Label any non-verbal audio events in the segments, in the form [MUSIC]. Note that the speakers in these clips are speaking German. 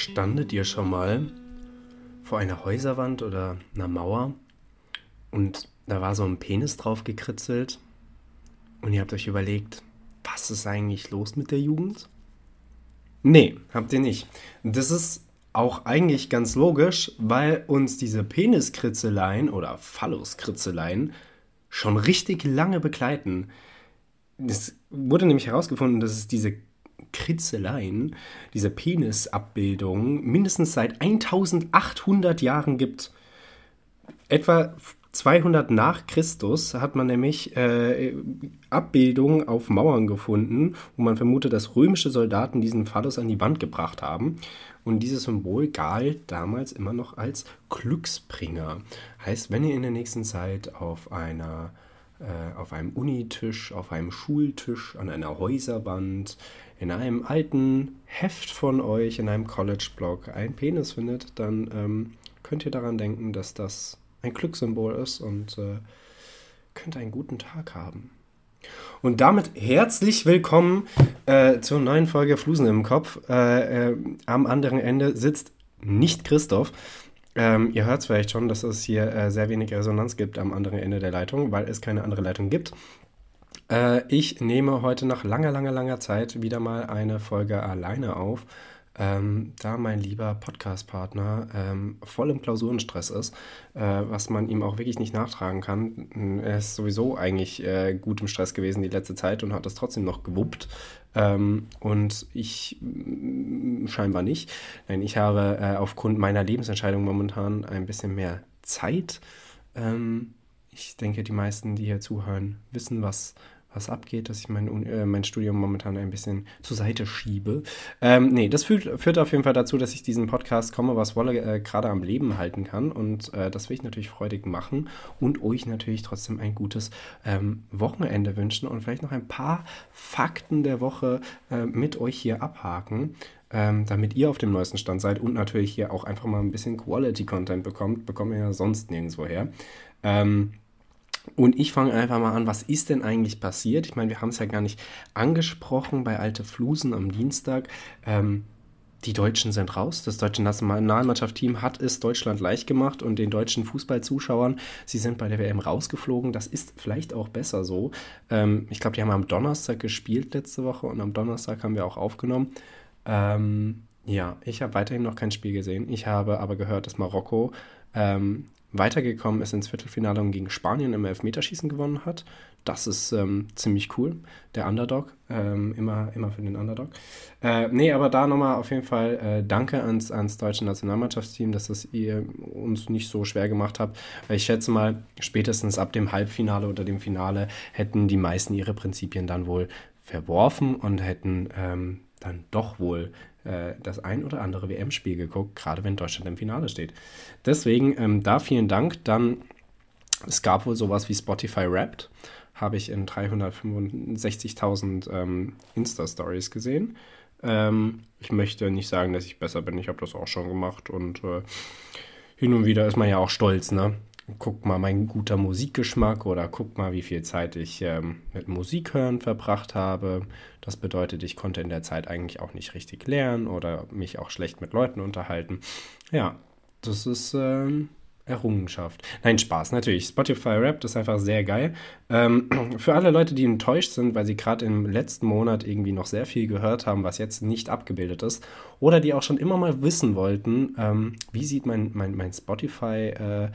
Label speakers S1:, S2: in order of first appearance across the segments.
S1: Standet ihr schon mal vor einer Häuserwand oder einer Mauer und da war so ein Penis drauf gekritzelt und ihr habt euch überlegt, was ist eigentlich los mit der Jugend? Nee, habt ihr nicht. Das ist auch eigentlich ganz logisch, weil uns diese Peniskritzeleien oder Phalluskritzeleien schon richtig lange begleiten. Es wurde nämlich herausgefunden, dass es diese Kritzeleien, diese Penisabbildungen mindestens seit 1800 Jahren gibt. Etwa 200 nach Christus hat man nämlich äh, Abbildungen auf Mauern gefunden, wo man vermutet, dass römische Soldaten diesen Phallus an die Wand gebracht haben. Und dieses Symbol galt damals immer noch als Glücksbringer. Heißt, wenn ihr in der nächsten Zeit auf einer auf einem Unitisch, auf einem Schultisch, an einer Häuserwand, in einem alten Heft von euch, in einem College-Blog einen Penis findet, dann ähm, könnt ihr daran denken, dass das ein Glückssymbol ist und äh, könnt einen guten Tag haben. Und damit herzlich willkommen äh, zur neuen Folge Flusen im Kopf. Äh, äh am anderen Ende sitzt nicht Christoph, ähm, ihr hört es vielleicht schon, dass es hier äh, sehr wenig Resonanz gibt am anderen Ende der Leitung, weil es keine andere Leitung gibt. Äh, ich nehme heute nach langer, langer, langer Zeit wieder mal eine Folge alleine auf ähm, da mein lieber Podcast-Partner ähm, voll im Klausurenstress ist, äh, was man ihm auch wirklich nicht nachtragen kann. Er ist sowieso eigentlich äh, gut im Stress gewesen die letzte Zeit und hat das trotzdem noch gewuppt. Ähm, und ich mm, scheinbar nicht. Nein, ich habe äh, aufgrund meiner Lebensentscheidung momentan ein bisschen mehr Zeit. Ähm, ich denke, die meisten, die hier zuhören, wissen, was was abgeht, dass ich mein, äh, mein Studium momentan ein bisschen zur Seite schiebe. Ähm, nee, das führt, führt auf jeden Fall dazu, dass ich diesen Podcast komme, was wolle, äh, gerade am Leben halten kann. Und äh, das will ich natürlich freudig machen und euch natürlich trotzdem ein gutes ähm, Wochenende wünschen und vielleicht noch ein paar Fakten der Woche äh, mit euch hier abhaken. Ähm, damit ihr auf dem neuesten Stand seid und natürlich hier auch einfach mal ein bisschen Quality-Content bekommt, bekommen wir ja sonst nirgendwo her. Ähm, und ich fange einfach mal an, was ist denn eigentlich passiert? Ich meine, wir haben es ja gar nicht angesprochen bei Alte Flusen am Dienstag. Ähm, die Deutschen sind raus. Das deutsche Nationalmannschaftsteam hat es Deutschland leicht gemacht und den deutschen Fußballzuschauern, sie sind bei der WM rausgeflogen. Das ist vielleicht auch besser so. Ähm, ich glaube, die haben am Donnerstag gespielt letzte Woche und am Donnerstag haben wir auch aufgenommen. Ähm, ja, ich habe weiterhin noch kein Spiel gesehen. Ich habe aber gehört, dass Marokko ähm, weitergekommen ist ins Viertelfinale und gegen Spanien im Elfmeterschießen gewonnen hat. Das ist ähm, ziemlich cool. Der Underdog, ähm, immer, immer für den Underdog. Äh, nee, aber da nochmal auf jeden Fall äh, danke ans, ans deutsche Nationalmannschaftsteam, dass es ihr uns nicht so schwer gemacht habt. Ich schätze mal, spätestens ab dem Halbfinale oder dem Finale hätten die meisten ihre Prinzipien dann wohl verworfen und hätten ähm, dann doch wohl äh, das ein oder andere WM-Spiel geguckt, gerade wenn Deutschland im Finale steht. Deswegen ähm, da vielen Dank. Dann, es gab wohl sowas wie Spotify Wrapped, habe ich in 365.000 ähm, Insta-Stories gesehen. Ähm, ich möchte nicht sagen, dass ich besser bin, ich habe das auch schon gemacht und äh, hin und wieder ist man ja auch stolz, ne? Guck mal mein guter Musikgeschmack oder guck mal, wie viel Zeit ich ähm, mit Musik hören verbracht habe. Das bedeutet, ich konnte in der Zeit eigentlich auch nicht richtig lernen oder mich auch schlecht mit Leuten unterhalten. Ja, das ist ähm, Errungenschaft. Nein, Spaß, natürlich. Spotify Rap ist einfach sehr geil. Ähm, [CLEARS THROAT] für alle Leute, die enttäuscht sind, weil sie gerade im letzten Monat irgendwie noch sehr viel gehört haben, was jetzt nicht abgebildet ist, oder die auch schon immer mal wissen wollten, ähm, wie sieht mein, mein, mein Spotify äh,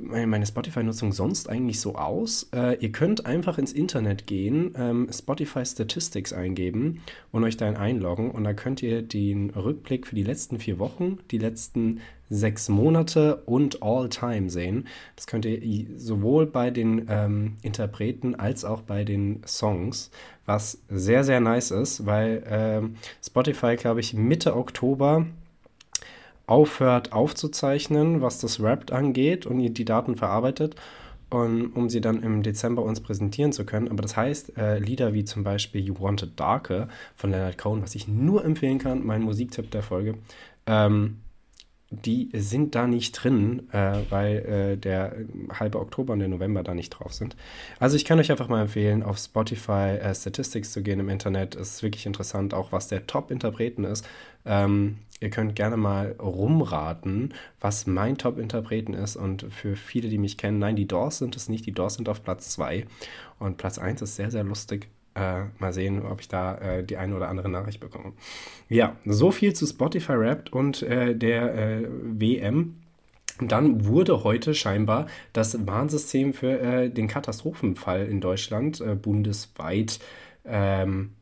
S1: meine Spotify-Nutzung sonst eigentlich so aus? Äh, ihr könnt einfach ins Internet gehen, ähm, Spotify Statistics eingeben und euch dann einloggen und da könnt ihr den Rückblick für die letzten vier Wochen, die letzten sechs Monate und All-Time sehen. Das könnt ihr sowohl bei den ähm, Interpreten als auch bei den Songs, was sehr, sehr nice ist, weil ähm, Spotify, glaube ich, Mitte Oktober aufhört aufzuzeichnen, was das Rap angeht und die Daten verarbeitet, und, um sie dann im Dezember uns präsentieren zu können. Aber das heißt, äh, Lieder wie zum Beispiel You Wanted Darker von Leonard Cohen, was ich nur empfehlen kann, mein Musiktipp der Folge, ähm, die sind da nicht drin, äh, weil äh, der halbe Oktober und der November da nicht drauf sind. Also ich kann euch einfach mal empfehlen, auf Spotify äh, Statistics zu gehen im Internet. Es ist wirklich interessant, auch was der Top-Interpreten ist. Ähm, ihr könnt gerne mal rumraten, was mein Top-Interpreten ist. Und für viele, die mich kennen, nein, die Doors sind es nicht. Die Doors sind auf Platz 2. Und Platz 1 ist sehr, sehr lustig. Äh, mal sehen, ob ich da äh, die eine oder andere Nachricht bekomme. Ja, so viel zu Spotify Wrapped und äh, der äh, WM. Dann wurde heute scheinbar das Warnsystem für äh, den Katastrophenfall in Deutschland äh, bundesweit ähm,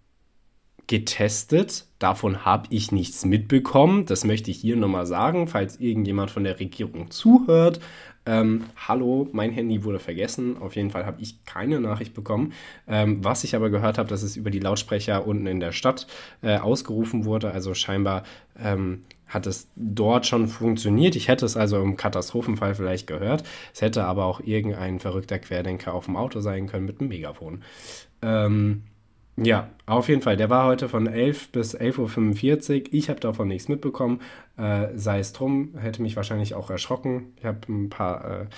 S1: getestet. Davon habe ich nichts mitbekommen. Das möchte ich hier nochmal sagen, falls irgendjemand von der Regierung zuhört. Ähm, hallo, mein Handy wurde vergessen. Auf jeden Fall habe ich keine Nachricht bekommen. Ähm, was ich aber gehört habe, dass es über die Lautsprecher unten in der Stadt äh, ausgerufen wurde. Also scheinbar ähm, hat es dort schon funktioniert. Ich hätte es also im Katastrophenfall vielleicht gehört. Es hätte aber auch irgendein verrückter Querdenker auf dem Auto sein können mit einem Megafon. Ähm, ja, auf jeden Fall. Der war heute von 11 bis 11.45 Uhr. Ich habe davon nichts mitbekommen. Äh, sei es drum, hätte mich wahrscheinlich auch erschrocken. Ich habe ein paar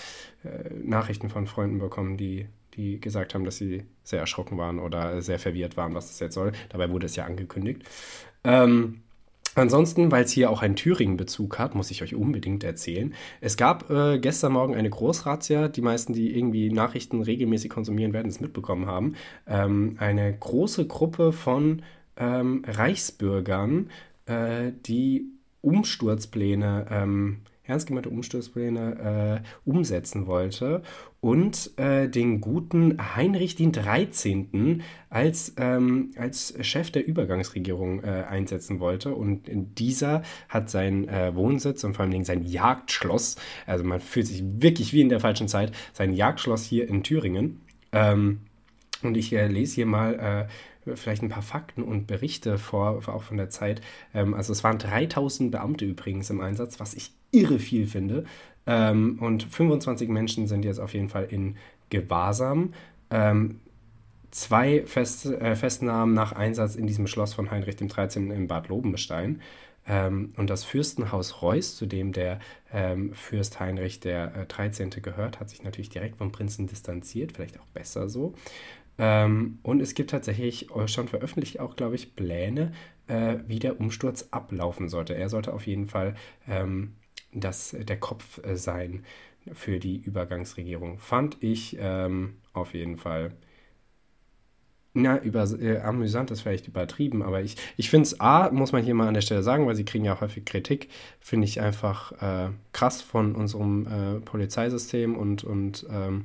S1: äh, äh, Nachrichten von Freunden bekommen, die, die gesagt haben, dass sie sehr erschrocken waren oder sehr verwirrt waren, was das jetzt soll. Dabei wurde es ja angekündigt. Ähm, Ansonsten, weil es hier auch einen Thüringen-Bezug hat, muss ich euch unbedingt erzählen. Es gab äh, gestern Morgen eine Großrazzia. Die meisten, die irgendwie Nachrichten regelmäßig konsumieren, werden es mitbekommen haben. Ähm, eine große Gruppe von ähm, Reichsbürgern, äh, die Umsturzpläne ähm, ernst gemeinte Umsturzpläne äh, umsetzen wollte und äh, den guten Heinrich 13. als, ähm, als Chef der Übergangsregierung äh, einsetzen wollte. Und dieser hat seinen äh, Wohnsitz und vor allem sein Jagdschloss, also man fühlt sich wirklich wie in der falschen Zeit, sein Jagdschloss hier in Thüringen. Ähm, und ich äh, lese hier mal äh, vielleicht ein paar Fakten und Berichte vor, auch von der Zeit. Ähm, also es waren 3000 Beamte übrigens im Einsatz, was ich irre viel finde. Ähm, und 25 Menschen sind jetzt auf jeden Fall in Gewahrsam. Ähm, zwei Fest, äh, Festnahmen nach Einsatz in diesem Schloss von Heinrich 13. in Bad Lobenstein. Ähm, und das Fürstenhaus Reuß, zu dem der ähm, Fürst Heinrich der äh, 13. gehört, hat sich natürlich direkt vom Prinzen distanziert, vielleicht auch besser so. Ähm, und es gibt tatsächlich schon veröffentlicht auch, glaube ich, Pläne, äh, wie der Umsturz ablaufen sollte. Er sollte auf jeden Fall ähm, das, der Kopf äh, sein für die Übergangsregierung. Fand ich ähm, auf jeden Fall. Na, über, äh, amüsant ist vielleicht übertrieben, aber ich, ich finde es A, muss man hier mal an der Stelle sagen, weil sie kriegen ja häufig Kritik, finde ich einfach äh, krass von unserem äh, Polizeisystem und, und ähm,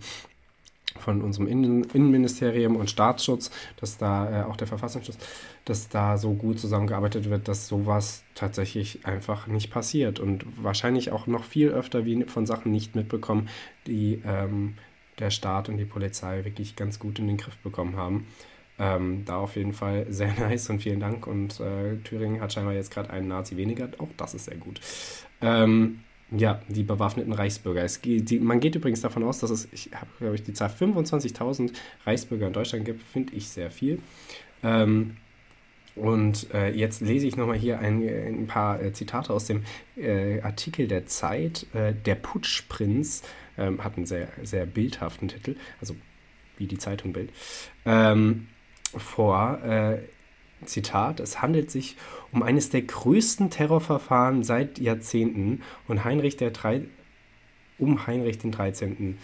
S1: von unserem Innen Innenministerium und Staatsschutz, dass da äh, auch der Verfassungsschutz, dass da so gut zusammengearbeitet wird, dass sowas tatsächlich einfach nicht passiert und wahrscheinlich auch noch viel öfter wie von Sachen nicht mitbekommen, die ähm, der Staat und die Polizei wirklich ganz gut in den Griff bekommen haben. Ähm, da auf jeden Fall sehr [LAUGHS] nice und vielen Dank. Und äh, Thüringen hat scheinbar jetzt gerade einen Nazi weniger. Auch das ist sehr gut. Ähm, ja, die bewaffneten Reichsbürger. Es, die, man geht übrigens davon aus, dass es, ich habe, glaube ich, die Zahl 25.000 Reichsbürger in Deutschland gibt, finde ich sehr viel. Ähm, und äh, jetzt lese ich nochmal hier ein, ein paar äh, Zitate aus dem äh, Artikel der Zeit. Äh, der Putschprinz ähm, hat einen sehr, sehr bildhaften Titel, also wie die Zeitung Bild, ähm, vor. Äh, Zitat, es handelt sich um eines der größten Terrorverfahren seit Jahrzehnten und Heinrich der Drei, um Heinrich den 13.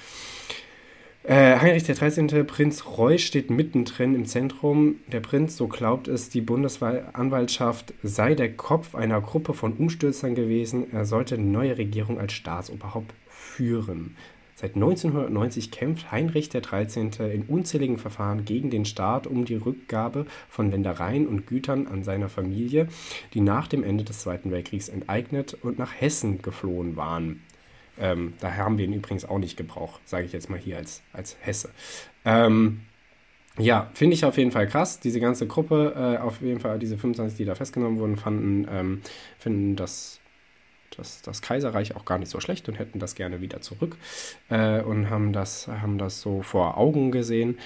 S1: Äh, Heinrich der 13. Prinz Roy steht mittendrin im Zentrum. Der Prinz, so glaubt es, die Bundesanwaltschaft sei der Kopf einer Gruppe von Umstürzern gewesen. Er sollte die neue Regierung als Staatsoberhaupt führen. Seit 1990 kämpft Heinrich XIII. in unzähligen Verfahren gegen den Staat um die Rückgabe von Ländereien und Gütern an seiner Familie, die nach dem Ende des Zweiten Weltkriegs enteignet und nach Hessen geflohen waren. Ähm, daher haben wir ihn übrigens auch nicht gebraucht, sage ich jetzt mal hier als, als Hesse. Ähm, ja, finde ich auf jeden Fall krass. Diese ganze Gruppe, äh, auf jeden Fall diese 25, die da festgenommen wurden, fanden, ähm, finden das das, das Kaiserreich auch gar nicht so schlecht und hätten das gerne wieder zurück äh, und haben das, haben das so vor Augen gesehen.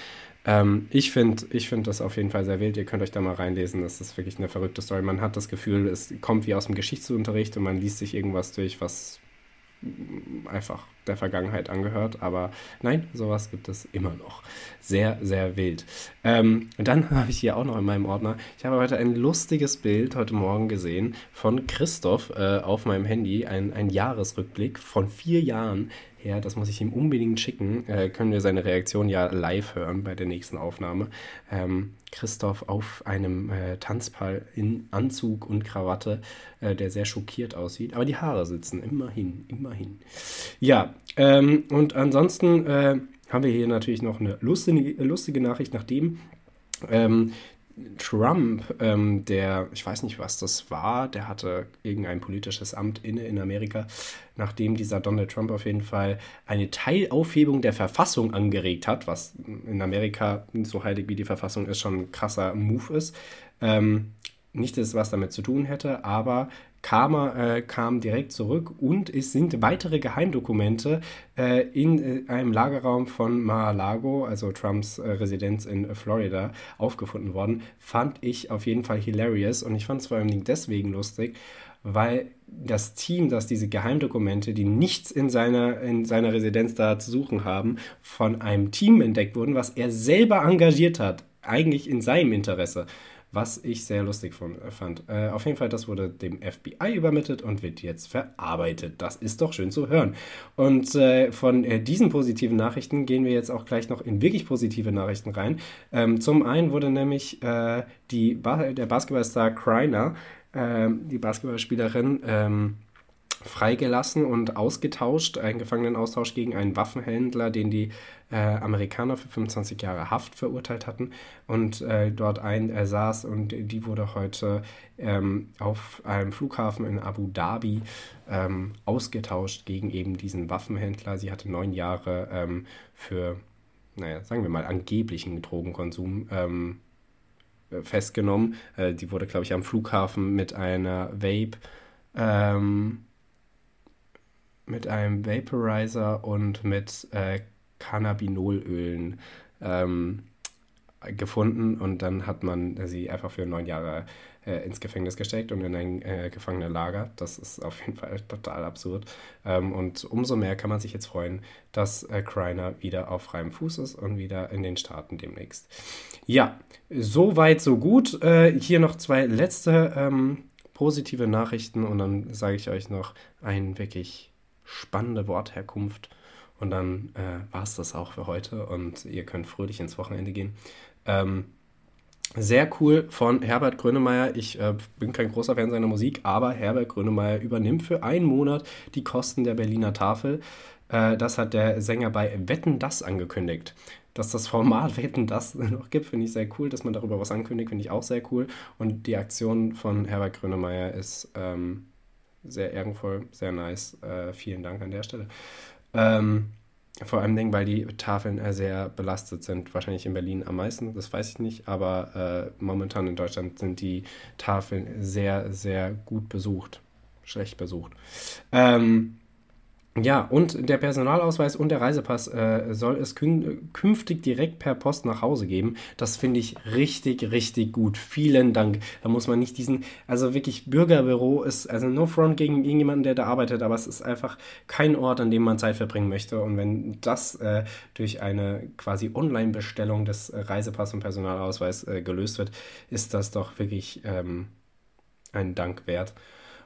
S1: Ähm, ich finde ich find das auf jeden Fall sehr wild. Ihr könnt euch da mal reinlesen. Das ist wirklich eine verrückte Story. Man hat das Gefühl, es kommt wie aus dem Geschichtsunterricht und man liest sich irgendwas durch, was einfach der Vergangenheit angehört. Aber nein, sowas gibt es immer noch. Sehr, sehr wild. Ähm, und dann [LAUGHS] habe ich hier auch noch in meinem Ordner, ich habe heute ein lustiges Bild heute Morgen gesehen von Christoph äh, auf meinem Handy, ein, ein Jahresrückblick von vier Jahren her. Das muss ich ihm unbedingt schicken. Äh, können wir seine Reaktion ja live hören bei der nächsten Aufnahme. Ähm, Christoph auf einem äh, Tanzpal in Anzug und Krawatte, äh, der sehr schockiert aussieht. Aber die Haare sitzen immerhin, immerhin. Ja, ähm, und ansonsten äh, haben wir hier natürlich noch eine lustige, lustige Nachricht, nachdem ähm, Trump, ähm, der, ich weiß nicht, was das war, der hatte irgendein politisches Amt inne in Amerika, nachdem dieser Donald Trump auf jeden Fall eine Teilaufhebung der Verfassung angeregt hat, was in Amerika so heilig wie die Verfassung ist, schon ein krasser Move ist. Ähm, nicht, dass es was damit zu tun hätte, aber Karma äh, kam direkt zurück und es sind weitere Geheimdokumente äh, in äh, einem Lagerraum von Mar-a-Lago, also Trumps äh, Residenz in Florida, aufgefunden worden. Fand ich auf jeden Fall hilarious und ich fand es vor allem deswegen lustig, weil das Team, das diese Geheimdokumente, die nichts in seiner, in seiner Residenz da zu suchen haben, von einem Team entdeckt wurden, was er selber engagiert hat, eigentlich in seinem Interesse was ich sehr lustig von, äh, fand. Äh, auf jeden Fall, das wurde dem FBI übermittelt und wird jetzt verarbeitet. Das ist doch schön zu hören. Und äh, von äh, diesen positiven Nachrichten gehen wir jetzt auch gleich noch in wirklich positive Nachrichten rein. Ähm, zum einen wurde nämlich äh, die ba der Basketballstar Kreiner, ähm, die Basketballspielerin, ähm, freigelassen und ausgetauscht, einen Gefangenenaustausch gegen einen Waffenhändler, den die äh, Amerikaner für 25 Jahre Haft verurteilt hatten und äh, dort ein äh, saß und die wurde heute ähm, auf einem Flughafen in Abu Dhabi ähm, ausgetauscht gegen eben diesen Waffenhändler. Sie hatte neun Jahre ähm, für, naja, sagen wir mal, angeblichen Drogenkonsum ähm, äh, festgenommen. Äh, die wurde, glaube ich, am Flughafen mit einer Vape ähm, mit einem Vaporizer und mit äh, Cannabinolölen ähm, gefunden und dann hat man sie einfach für neun Jahre äh, ins Gefängnis gesteckt und in ein äh, Gefangenenlager. Das ist auf jeden Fall total absurd. Ähm, und umso mehr kann man sich jetzt freuen, dass äh, Kreiner wieder auf freiem Fuß ist und wieder in den Staaten demnächst. Ja, so weit, so gut. Äh, hier noch zwei letzte ähm, positive Nachrichten und dann sage ich euch noch ein wirklich spannende Wortherkunft. Und dann äh, war es das auch für heute und ihr könnt fröhlich ins Wochenende gehen. Ähm, sehr cool von Herbert Grönemeyer. Ich äh, bin kein großer Fan seiner Musik, aber Herbert Grönemeyer übernimmt für einen Monat die Kosten der Berliner Tafel. Äh, das hat der Sänger bei Wetten das angekündigt. Dass das Format [LAUGHS] Wetten das noch gibt, finde ich sehr cool. Dass man darüber was ankündigt, finde ich auch sehr cool. Und die Aktion von Herbert Grönemeyer ist ähm, sehr ehrenvoll, sehr nice. Äh, vielen Dank an der Stelle. Ähm, vor allem, weil die Tafeln äh, sehr belastet sind. Wahrscheinlich in Berlin am meisten, das weiß ich nicht. Aber äh, momentan in Deutschland sind die Tafeln sehr, sehr gut besucht. Schlecht besucht. Ähm, ja, und der Personalausweis und der Reisepass äh, soll es künftig direkt per Post nach Hause geben. Das finde ich richtig, richtig gut. Vielen Dank. Da muss man nicht diesen, also wirklich Bürgerbüro ist, also no front gegen irgendjemanden, der da arbeitet, aber es ist einfach kein Ort, an dem man Zeit verbringen möchte. Und wenn das äh, durch eine quasi Online-Bestellung des Reisepass und Personalausweis äh, gelöst wird, ist das doch wirklich ähm, ein Dank wert.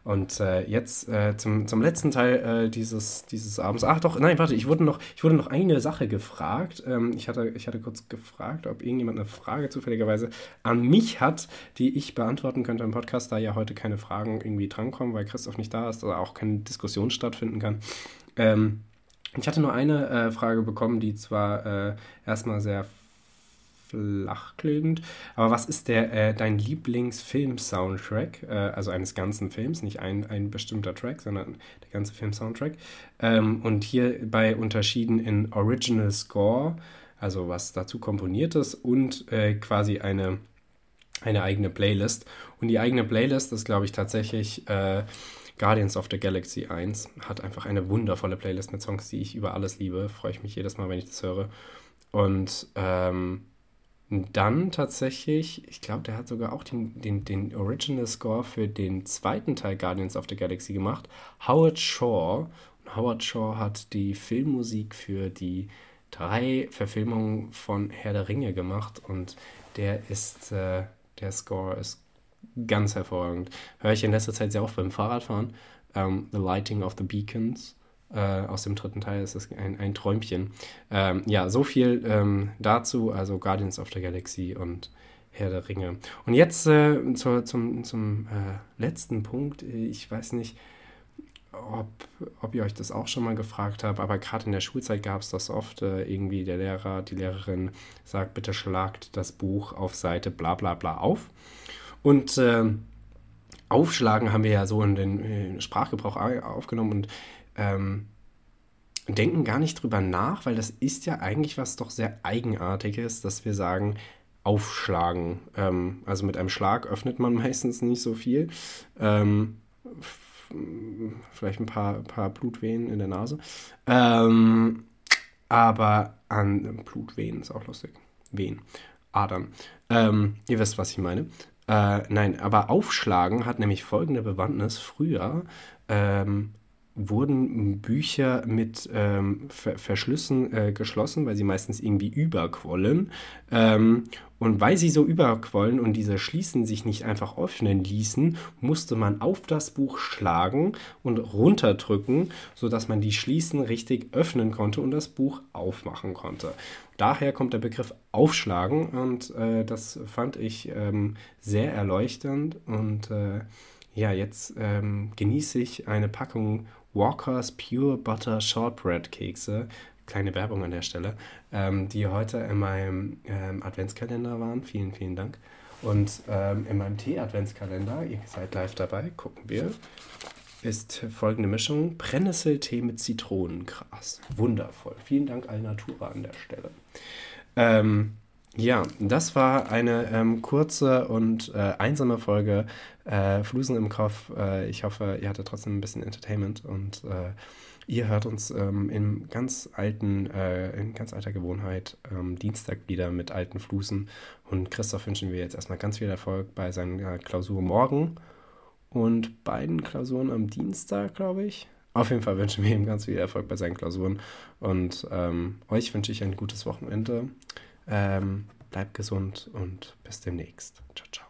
S1: Und äh, jetzt äh, zum, zum letzten Teil äh, dieses, dieses Abends. Ach doch, nein, warte, ich wurde noch, ich wurde noch eine Sache gefragt. Ähm, ich, hatte, ich hatte kurz gefragt, ob irgendjemand eine Frage zufälligerweise an mich hat, die ich beantworten könnte im Podcast, da ja heute keine Fragen irgendwie drankommen, weil Christoph nicht da ist oder auch keine Diskussion stattfinden kann. Ähm, ich hatte nur eine äh, Frage bekommen, die zwar äh, erstmal sehr flachklebend. Aber was ist der äh, dein Lieblingsfilm-Soundtrack? Äh, also eines ganzen Films, nicht ein, ein bestimmter Track, sondern der ganze Film-Soundtrack. Ähm, und hierbei unterschieden in Original Score, also was dazu komponiert ist, und äh, quasi eine, eine eigene Playlist. Und die eigene Playlist ist, glaube ich, tatsächlich äh, Guardians of the Galaxy 1. Hat einfach eine wundervolle Playlist mit Songs, die ich über alles liebe. Freue ich mich jedes Mal, wenn ich das höre. Und ähm, dann tatsächlich, ich glaube, der hat sogar auch den, den, den Original Score für den zweiten Teil Guardians of the Galaxy gemacht. Howard Shaw. Und Howard Shaw hat die Filmmusik für die drei Verfilmungen von Herr der Ringe gemacht und der ist, äh, der Score ist ganz hervorragend. Höre ich in letzter Zeit sehr oft beim Fahrradfahren. Um, the Lighting of the Beacons äh, aus dem dritten Teil ist es ein, ein Träumchen. Ähm, ja, so viel ähm, dazu, also Guardians of the Galaxy und Herr der Ringe. Und jetzt äh, zur, zum, zum äh, letzten Punkt. Ich weiß nicht, ob, ob ihr euch das auch schon mal gefragt habt, aber gerade in der Schulzeit gab es das oft. Äh, irgendwie der Lehrer, die Lehrerin sagt, bitte schlagt das Buch auf Seite bla bla bla auf. Und ähm, Aufschlagen haben wir ja so in den Sprachgebrauch aufgenommen und ähm, denken gar nicht drüber nach, weil das ist ja eigentlich was doch sehr Eigenartiges, dass wir sagen, aufschlagen. Ähm, also mit einem Schlag öffnet man [LAUGHS] meistens nicht so viel. Ähm, vielleicht ein paar, paar Blutwehen in der Nase. Ähm, aber an Blutwehen ist auch lustig. Wehen. Adern. Ähm, ihr wisst, was ich meine. Äh, nein, aber aufschlagen hat nämlich folgende Bewandtnis. Früher ähm, wurden Bücher mit ähm, Ver Verschlüssen äh, geschlossen, weil sie meistens irgendwie überquollen. Ähm, und weil sie so überquollen und diese Schließen sich nicht einfach öffnen ließen, musste man auf das Buch schlagen und runterdrücken, sodass man die Schließen richtig öffnen konnte und das Buch aufmachen konnte. Daher kommt der Begriff Aufschlagen und äh, das fand ich ähm, sehr erleuchtend und äh, ja, jetzt ähm, genieße ich eine Packung Walkers Pure Butter Shortbread Kekse, kleine Werbung an der Stelle, ähm, die heute in meinem ähm, Adventskalender waren. Vielen, vielen Dank. Und ähm, in meinem Tee-Adventskalender, ihr seid live dabei, gucken wir, ist folgende Mischung: Brennnesseltee mit Zitronengras. Wundervoll. Vielen Dank Alnatura an der Stelle. Ähm, ja, das war eine ähm, kurze und äh, einsame Folge äh, Flusen im Kopf. Äh, ich hoffe, ihr hattet trotzdem ein bisschen Entertainment und äh, ihr hört uns ähm, in ganz alten, äh, in ganz alter Gewohnheit ähm, Dienstag wieder mit alten Flusen. Und Christoph wünschen wir jetzt erstmal ganz viel Erfolg bei seiner Klausur morgen und beiden Klausuren am Dienstag, glaube ich. Auf jeden Fall wünschen wir ihm ganz viel Erfolg bei seinen Klausuren. Und ähm, euch wünsche ich ein gutes Wochenende. Ähm, bleibt gesund und bis demnächst. Ciao, ciao.